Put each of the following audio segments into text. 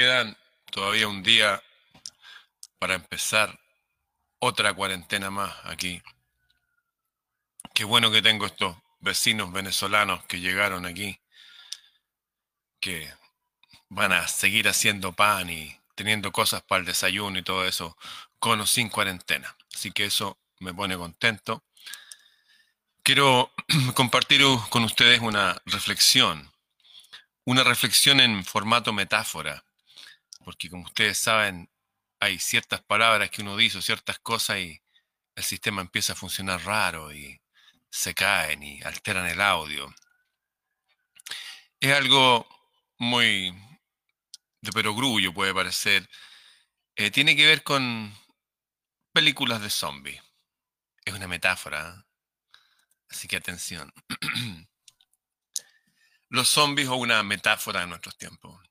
quedan todavía un día para empezar otra cuarentena más aquí. Qué bueno que tengo estos vecinos venezolanos que llegaron aquí, que van a seguir haciendo pan y teniendo cosas para el desayuno y todo eso, con o sin cuarentena. Así que eso me pone contento. Quiero compartir con ustedes una reflexión, una reflexión en formato metáfora, porque como ustedes saben, hay ciertas palabras que uno dice, ciertas cosas y el sistema empieza a funcionar raro y se caen y alteran el audio. Es algo muy de perogrullo, puede parecer. Eh, tiene que ver con películas de zombies. Es una metáfora, así que atención. Los zombies o una metáfora de nuestros tiempos.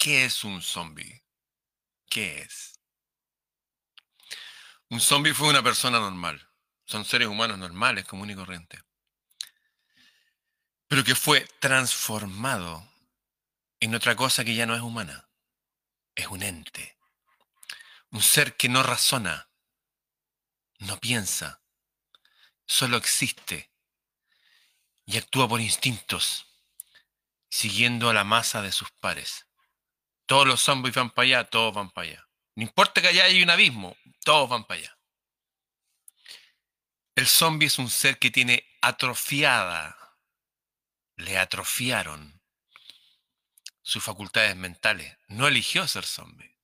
¿Qué es un zombie? ¿Qué es? Un zombie fue una persona normal. Son seres humanos normales, común y corriente. Pero que fue transformado en otra cosa que ya no es humana. Es un ente. Un ser que no razona, no piensa, solo existe y actúa por instintos, siguiendo a la masa de sus pares. Todos los zombies van para allá, todos van para allá. No importa que allá haya un abismo, todos van para allá. El zombie es un ser que tiene atrofiada, le atrofiaron sus facultades mentales. No eligió ser zombie.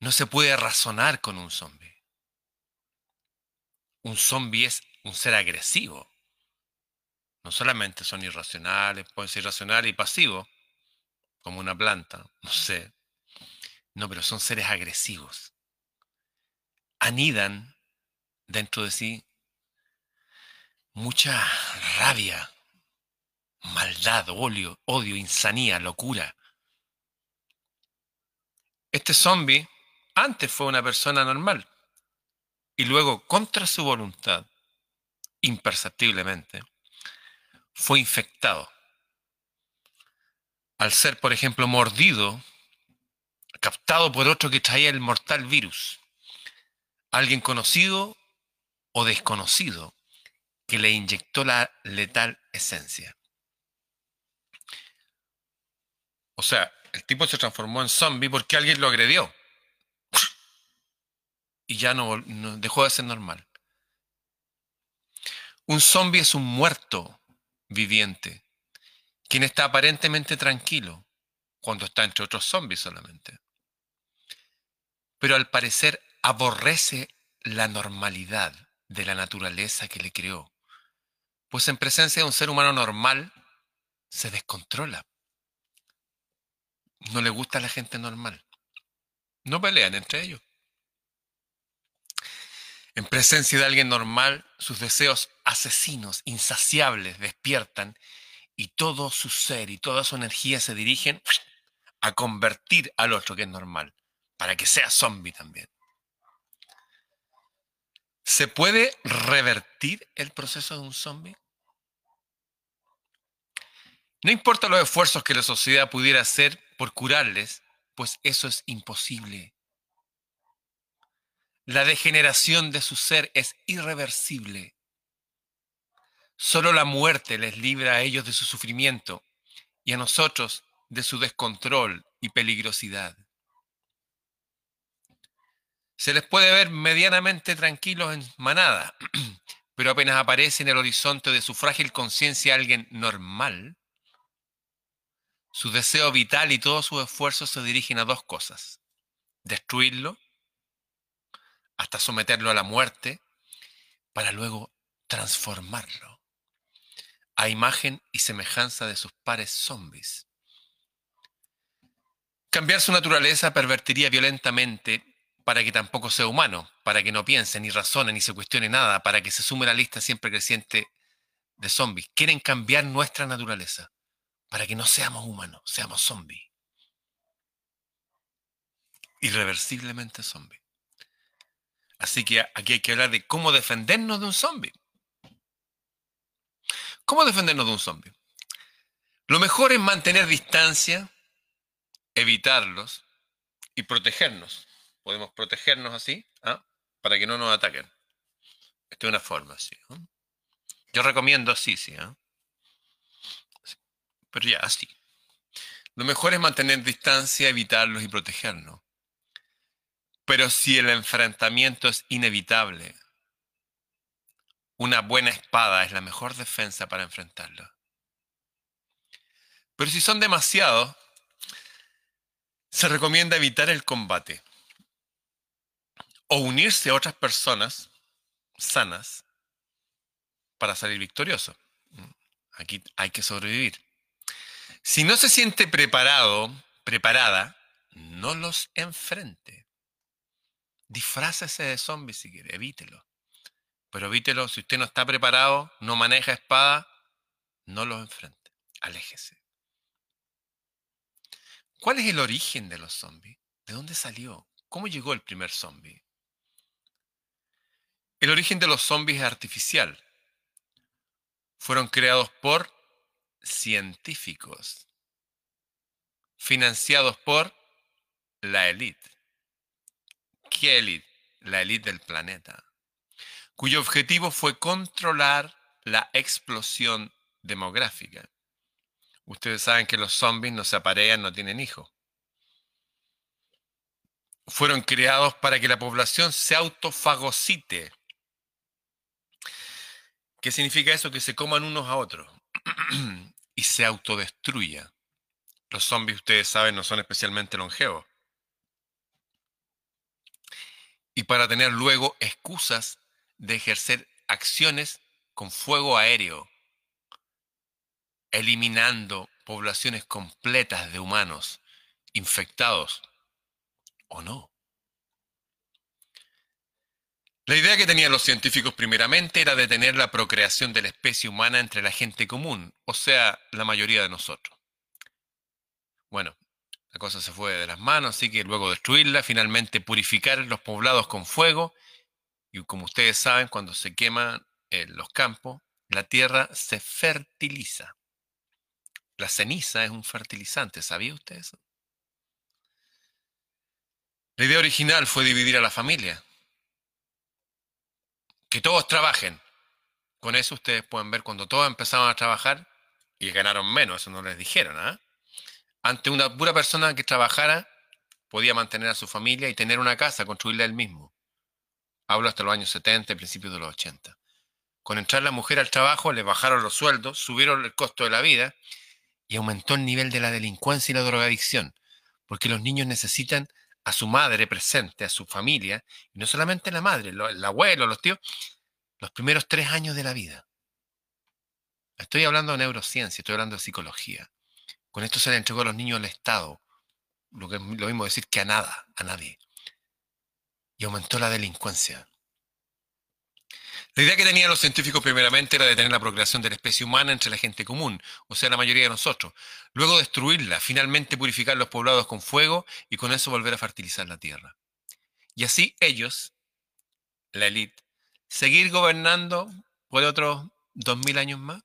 No se puede razonar con un zombie. Un zombie es un ser agresivo. No solamente son irracionales, pueden ser irracionales y pasivos, como una planta, no sé. No, pero son seres agresivos. Anidan dentro de sí mucha rabia, maldad, odio, odio, insanía, locura. Este zombie antes fue una persona normal y luego, contra su voluntad, imperceptiblemente, fue infectado. Al ser, por ejemplo, mordido, captado por otro que traía el mortal virus, alguien conocido o desconocido que le inyectó la letal esencia. O sea, el tipo se transformó en zombie porque alguien lo agredió. Y ya no, dejó de ser normal. Un zombie es un muerto viviente, quien está aparentemente tranquilo cuando está entre otros zombies solamente. Pero al parecer aborrece la normalidad de la naturaleza que le creó, pues en presencia de un ser humano normal se descontrola. No le gusta a la gente normal. No pelean entre ellos. En presencia de alguien normal, sus deseos asesinos, insaciables, despiertan y todo su ser y toda su energía se dirigen a convertir al otro que es normal, para que sea zombie también. ¿Se puede revertir el proceso de un zombie? No importa los esfuerzos que la sociedad pudiera hacer por curarles, pues eso es imposible. La degeneración de su ser es irreversible. Solo la muerte les libra a ellos de su sufrimiento y a nosotros de su descontrol y peligrosidad. Se les puede ver medianamente tranquilos en manada, pero apenas aparece en el horizonte de su frágil conciencia alguien normal, su deseo vital y todos sus esfuerzos se dirigen a dos cosas. Destruirlo, hasta someterlo a la muerte, para luego transformarlo a imagen y semejanza de sus pares zombies. Cambiar su naturaleza pervertiría violentamente para que tampoco sea humano, para que no piense, ni razone, ni se cuestione nada, para que se sume a la lista siempre creciente de zombies. Quieren cambiar nuestra naturaleza, para que no seamos humanos, seamos zombies. Irreversiblemente zombies. Así que aquí hay que hablar de cómo defendernos de un zombie. ¿Cómo defendernos de un zombie? Lo mejor es mantener distancia, evitarlos y protegernos. Podemos protegernos así, ¿ah? para que no nos ataquen. Esta es una forma, sí. Yo recomiendo así, sí. ¿ah? Pero ya, así. Lo mejor es mantener distancia, evitarlos y protegernos. Pero si el enfrentamiento es inevitable, una buena espada es la mejor defensa para enfrentarlo. Pero si son demasiados, se recomienda evitar el combate o unirse a otras personas sanas para salir victorioso. Aquí hay que sobrevivir. Si no se siente preparado, preparada, no los enfrente. Disfrácese de zombie si quiere, evítelo. Pero evítelo, si usted no está preparado, no maneja espada, no los enfrente. Aléjese. ¿Cuál es el origen de los zombies? ¿De dónde salió? ¿Cómo llegó el primer zombie? El origen de los zombies es artificial. Fueron creados por científicos, financiados por la élite. ¿Qué élite? La élite del planeta cuyo objetivo fue controlar la explosión demográfica. Ustedes saben que los zombies no se aparean, no tienen hijos. Fueron creados para que la población se autofagocite. ¿Qué significa eso? Que se coman unos a otros y se autodestruya. Los zombies, ustedes saben, no son especialmente longevos. Y para tener luego excusas de ejercer acciones con fuego aéreo, eliminando poblaciones completas de humanos infectados o no. La idea que tenían los científicos primeramente era detener la procreación de la especie humana entre la gente común, o sea, la mayoría de nosotros. Bueno, la cosa se fue de las manos, así que luego destruirla, finalmente purificar los poblados con fuego y como ustedes saben, cuando se queman eh, los campos, la tierra se fertiliza. La ceniza es un fertilizante, ¿sabía usted eso? La idea original fue dividir a la familia. Que todos trabajen. Con eso ustedes pueden ver cuando todos empezaron a trabajar y ganaron menos, eso no les dijeron. ¿ah? Ante una pura persona que trabajara, podía mantener a su familia y tener una casa, construirla él mismo. Hablo hasta los años 70, principios de los 80. Con entrar la mujer al trabajo, le bajaron los sueldos, subieron el costo de la vida y aumentó el nivel de la delincuencia y la drogadicción, porque los niños necesitan a su madre presente, a su familia, y no solamente la madre, el abuelo, los tíos, los primeros tres años de la vida. Estoy hablando de neurociencia, estoy hablando de psicología. Con esto se le entregó a los niños al Estado, lo que lo mismo decir que a nada, a nadie y aumentó la delincuencia. La idea que tenían los científicos primeramente era detener la procreación de la especie humana entre la gente común, o sea, la mayoría de nosotros. Luego destruirla, finalmente purificar los poblados con fuego y con eso volver a fertilizar la tierra. Y así ellos, la élite, seguir gobernando por otros dos mil años más.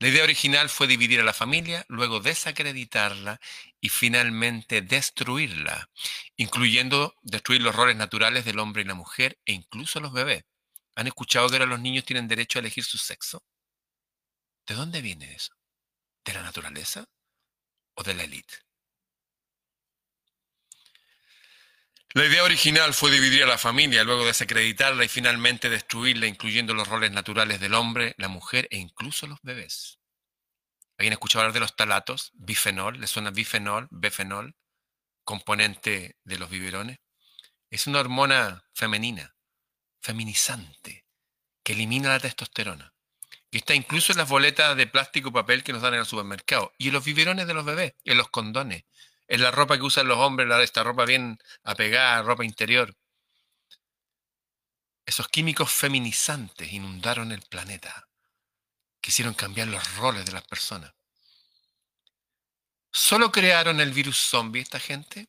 La idea original fue dividir a la familia, luego desacreditarla y finalmente destruirla, incluyendo destruir los roles naturales del hombre y la mujer e incluso los bebés. ¿Han escuchado que ahora los niños tienen derecho a elegir su sexo? ¿De dónde viene eso? ¿De la naturaleza o de la élite? La idea original fue dividir a la familia, luego desacreditarla y finalmente destruirla, incluyendo los roles naturales del hombre, la mujer e incluso los bebés. ¿Alguien escuchado hablar de los talatos? Bifenol, ¿le suena bifenol, bifenol, componente de los biberones? Es una hormona femenina, feminizante, que elimina la testosterona. Y está incluso en las boletas de plástico y papel que nos dan en el supermercado. Y en los biberones de los bebés, en los condones es la ropa que usan los hombres, esta ropa bien apegada, ropa interior. Esos químicos feminizantes inundaron el planeta. Quisieron cambiar los roles de las personas. ¿Solo crearon el virus zombie esta gente?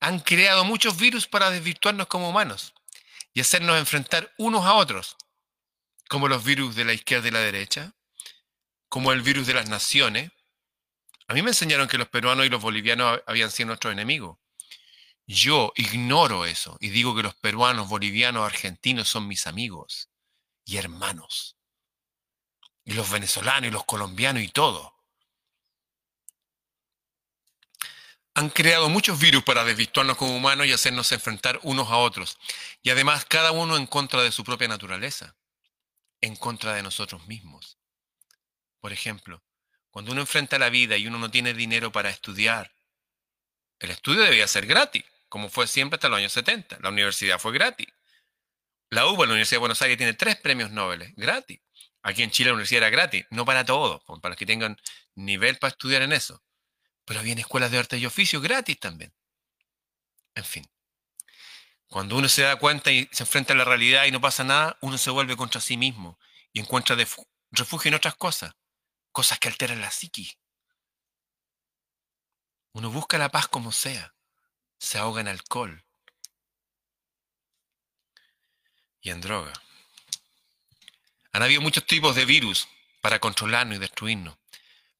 Han creado muchos virus para desvirtuarnos como humanos y hacernos enfrentar unos a otros, como los virus de la izquierda y la derecha, como el virus de las naciones, a mí me enseñaron que los peruanos y los bolivianos habían sido nuestros enemigos. Yo ignoro eso y digo que los peruanos, bolivianos, argentinos son mis amigos y hermanos. Y los venezolanos y los colombianos y todo. Han creado muchos virus para desvirtuarnos como humanos y hacernos enfrentar unos a otros. Y además cada uno en contra de su propia naturaleza, en contra de nosotros mismos. Por ejemplo, cuando uno enfrenta la vida y uno no tiene dinero para estudiar, el estudio debía ser gratis como fue siempre hasta los años 70. La universidad fue gratis. La UBA, la Universidad de Buenos Aires, tiene tres premios Nobel, gratis. Aquí en Chile la universidad era gratis, no para todos, para los que tengan nivel para estudiar en eso. Pero había escuelas de arte y oficio gratis también. En fin. Cuando uno se da cuenta y se enfrenta a la realidad y no pasa nada, uno se vuelve contra sí mismo y encuentra refugio en otras cosas, cosas que alteran la psiquis. Uno busca la paz como sea se ahoga en alcohol y en droga. Han habido muchos tipos de virus para controlarnos y destruirnos,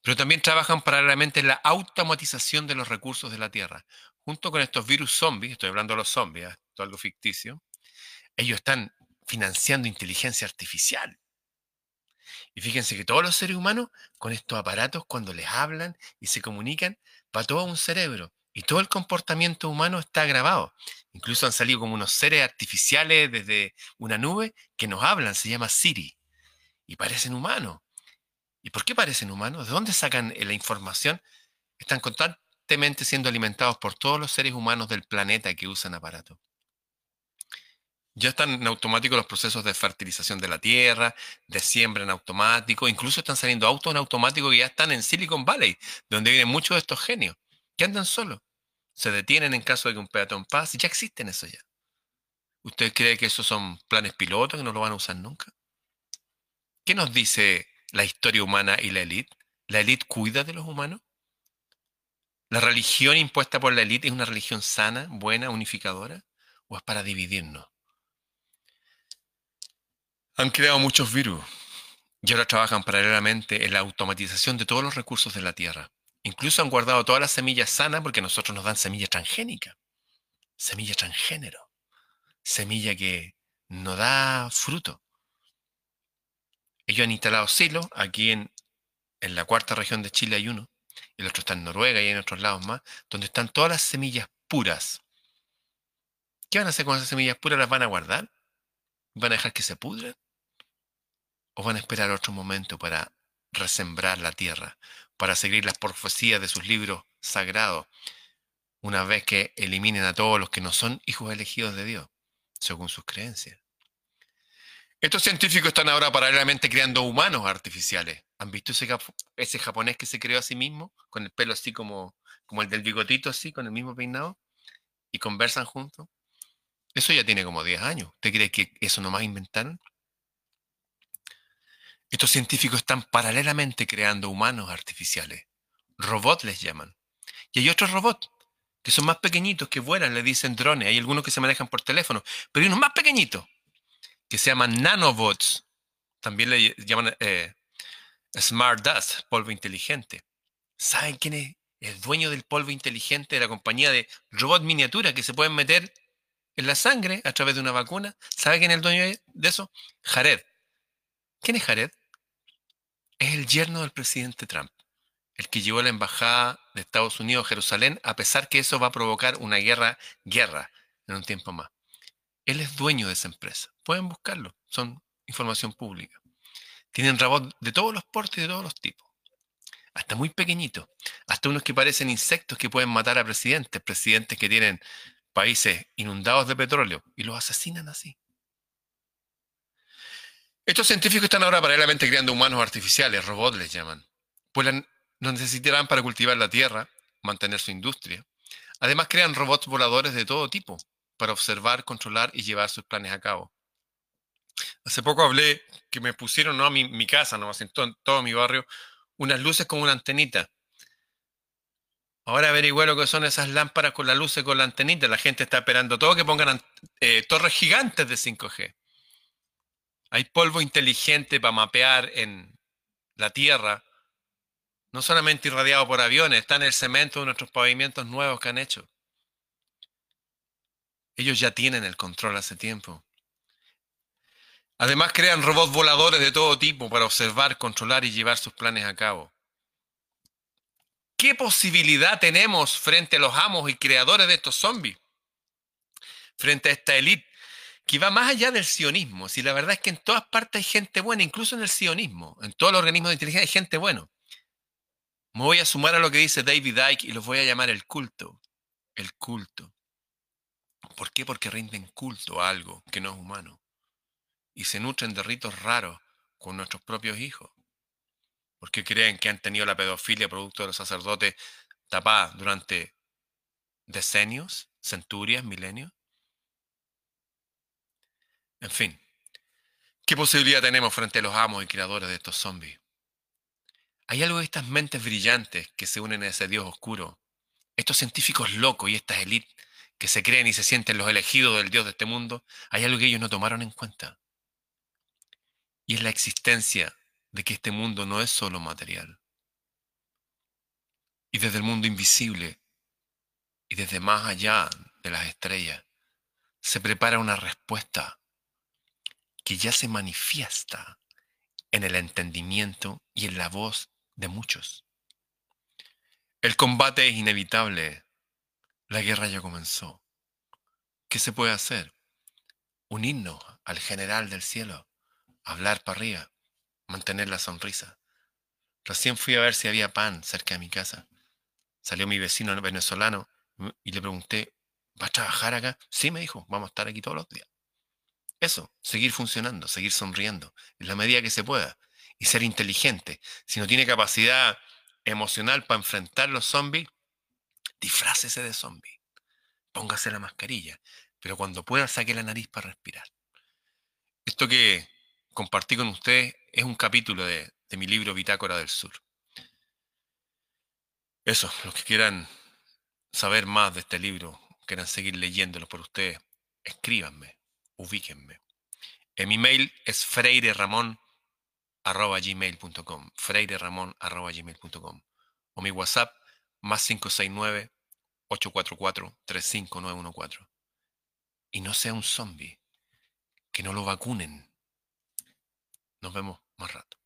pero también trabajan paralelamente en la automatización de los recursos de la Tierra. Junto con estos virus zombies, estoy hablando de los zombies, ¿eh? esto es algo ficticio, ellos están financiando inteligencia artificial. Y fíjense que todos los seres humanos, con estos aparatos, cuando les hablan y se comunican, va todo un cerebro. Y todo el comportamiento humano está grabado. Incluso han salido como unos seres artificiales desde una nube que nos hablan, se llama Siri. Y parecen humanos. ¿Y por qué parecen humanos? ¿De dónde sacan eh, la información? Están constantemente siendo alimentados por todos los seres humanos del planeta que usan aparatos. Ya están en automático los procesos de fertilización de la tierra, de siembra en automático, incluso están saliendo autos en automático que ya están en Silicon Valley, donde vienen muchos de estos genios, que andan solos se detienen en caso de que un peatón pase. Ya existen eso ya. ¿Usted cree que esos son planes pilotos que no lo van a usar nunca? ¿Qué nos dice la historia humana y la élite? ¿La élite cuida de los humanos? ¿La religión impuesta por la élite es una religión sana, buena, unificadora? ¿O es para dividirnos? Han creado muchos virus y ahora trabajan paralelamente en la automatización de todos los recursos de la Tierra. Incluso han guardado todas las semillas sanas porque nosotros nos dan semilla transgénica, semilla transgénero, semilla que no da fruto. Ellos han instalado silos, aquí en, en la cuarta región de Chile hay uno, el otro está en Noruega y en otros lados más, donde están todas las semillas puras. ¿Qué van a hacer con esas semillas puras? ¿Las van a guardar? ¿Van a dejar que se pudran? ¿O van a esperar otro momento para resembrar la tierra? para seguir las profecías de sus libros sagrados, una vez que eliminen a todos los que no son hijos elegidos de Dios, según sus creencias. Estos científicos están ahora paralelamente creando humanos artificiales. ¿Han visto ese, japonés que se creó a sí mismo, con el pelo así como, como el del bigotito, así, con el mismo peinado? Y conversan juntos. Eso ya tiene como 10 años. ¿Usted cree que eso nomás inventaron? Estos científicos están paralelamente creando humanos artificiales. Robots les llaman. Y hay otros robots que son más pequeñitos, que vuelan, le dicen drones. Hay algunos que se manejan por teléfono, pero hay unos más pequeñitos que se llaman nanobots. También le llaman eh, Smart Dust, polvo inteligente. ¿Saben quién es el dueño del polvo inteligente de la compañía de robot miniatura que se pueden meter en la sangre a través de una vacuna? ¿Sabe quién es el dueño de eso? Jared. ¿Quién es Jared? Es el yerno del presidente Trump, el que llevó la embajada de Estados Unidos a Jerusalén, a pesar que eso va a provocar una guerra, guerra en un tiempo más. Él es dueño de esa empresa. Pueden buscarlo, son información pública. Tienen robots de todos los portes y de todos los tipos. Hasta muy pequeñitos. Hasta unos que parecen insectos que pueden matar a presidentes, presidentes que tienen países inundados de petróleo y los asesinan así. Estos científicos están ahora paralelamente creando humanos artificiales, robots les llaman, pues los necesitarán para cultivar la tierra, mantener su industria. Además crean robots voladores de todo tipo para observar, controlar y llevar sus planes a cabo. Hace poco hablé que me pusieron ¿no? a mi, casa, ¿no? en todo, mi barrio, unas luces con una antenita. Ahora averigüe lo que son esas lámparas con la luz y con la antenita. La gente está esperando todo que pongan eh, torres gigantes de 5G. Hay polvo inteligente para mapear en la tierra, no solamente irradiado por aviones, está en el cemento de nuestros pavimentos nuevos que han hecho. Ellos ya tienen el control hace tiempo. Además crean robots voladores de todo tipo para observar, controlar y llevar sus planes a cabo. ¿Qué posibilidad tenemos frente a los amos y creadores de estos zombies? Frente a esta élite que va más allá del sionismo. Si la verdad es que en todas partes hay gente buena, incluso en el sionismo, en todos los organismos de inteligencia hay gente buena. Me voy a sumar a lo que dice David Icke y los voy a llamar el culto. El culto. ¿Por qué? Porque rinden culto a algo que no es humano. Y se nutren de ritos raros con nuestros propios hijos. Porque creen que han tenido la pedofilia producto de los sacerdotes tapada durante decenios, centurias, milenios. En fin, ¿qué posibilidad tenemos frente a los amos y creadores de estos zombies? Hay algo de estas mentes brillantes que se unen a ese Dios oscuro, estos científicos locos y estas élites que se creen y se sienten los elegidos del Dios de este mundo, hay algo que ellos no tomaron en cuenta. Y es la existencia de que este mundo no es solo material. Y desde el mundo invisible y desde más allá de las estrellas se prepara una respuesta que ya se manifiesta en el entendimiento y en la voz de muchos. El combate es inevitable. La guerra ya comenzó. ¿Qué se puede hacer? Unirnos al general del cielo, hablar para arriba, mantener la sonrisa. Recién fui a ver si había pan cerca de mi casa. Salió mi vecino venezolano y le pregunté, ¿vas a trabajar acá? Sí, me dijo, vamos a estar aquí todos los días. Eso, seguir funcionando, seguir sonriendo, en la medida que se pueda. Y ser inteligente. Si no tiene capacidad emocional para enfrentar los zombies, disfrácese de zombie. Póngase la mascarilla. Pero cuando pueda, saque la nariz para respirar. Esto que compartí con ustedes es un capítulo de, mi libro Bitácora del Sur. Eso, los que quieran saber más de este libro, quieran seguir leyéndolo por ustedes, escríbanme, ubíquenme. En mi mail es freireramon.gmail.com freireramon.gmail.com o mi WhatsApp más 569 844 35914. Y no sea un zombie, que no lo vacunen nos vemos más rato.